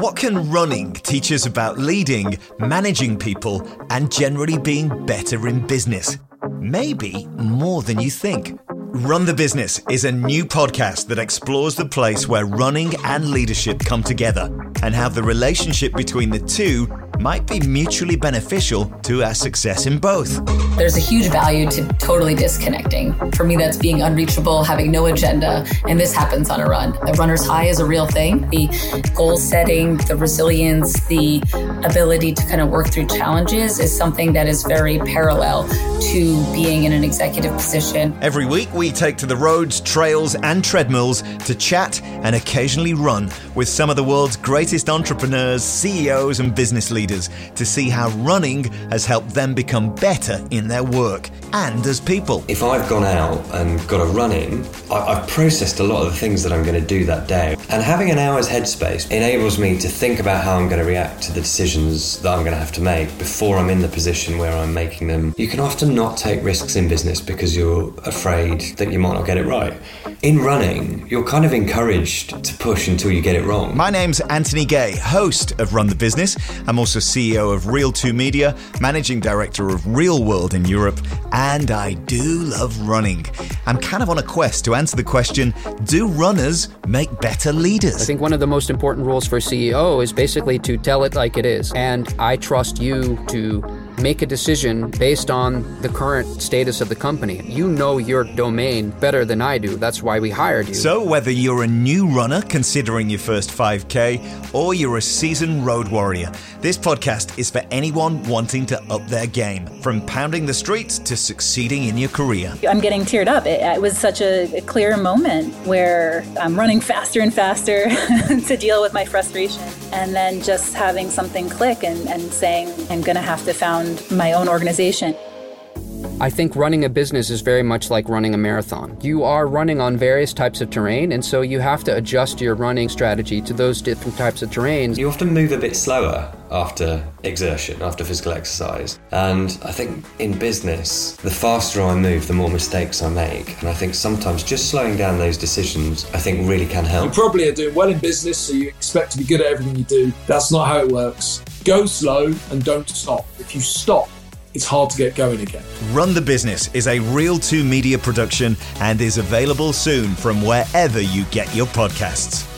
What can running teach us about leading, managing people, and generally being better in business? Maybe more than you think. Run the Business is a new podcast that explores the place where running and leadership come together and how the relationship between the two might be mutually beneficial to our success in both. There's a huge value to totally disconnecting. For me, that's being unreachable, having no agenda, and this happens on a run. A runner's high is a real thing. The goal setting, the resilience, the ability to kind of work through challenges is something that is very parallel to being in an executive position. Every week, we take to the roads, trails, and treadmills to chat and occasionally run with some of the world's greatest entrepreneurs, CEOs, and business leaders leaders to see how running has helped them become better in their work and as people. If I've gone out and got a run in, I've processed a lot of the things that I'm going to do that day. And having an hour's headspace enables me to think about how I'm going to react to the decisions that I'm going to have to make before I'm in the position where I'm making them. You can often not take risks in business because you're afraid that you might not get it right. In running, you're kind of encouraged to push until you get it wrong. My name's Anthony Gay, host of Run the Business. I'm also CEO of Reel2Media, managing director of ReelWorld in Europe, and I do love running. I'm kind of on a quest to answer the question do runners make better leaders? I think one of the most important rules for CEO is basically to tell it like it is. And I trust you to make a decision based on the current status of the company. You know your domain better than I do. That's why we hired you. So, whether you're a new runner considering your first 5K or you're a seasoned road warrior, this podcast is for anyone wanting to up their game, from pounding the streets to succeeding in your career. I'm getting teared up. It, it was such a, a clear moment where I'm running faster and faster to deal with my frustration, and then just having something click and, and saying, I'm going to have to found my own organization. I think running a business is very much like running a marathon. You are running on various types of terrain, and so you have to adjust your running strategy to those different types of terrains. You often move a bit slower after exertion, after physical exercise. And I think in business, the faster I move, the more mistakes I make. And I think sometimes just slowing down those decisions, I think really can help. You probably are doing well in business, so you expect to be good at everything you do. That's not how it works. Go slow and don't stop. If you stop, it's hard to get going again. Run the Business is a Reel2Media production and is available soon from wherever you get your podcasts.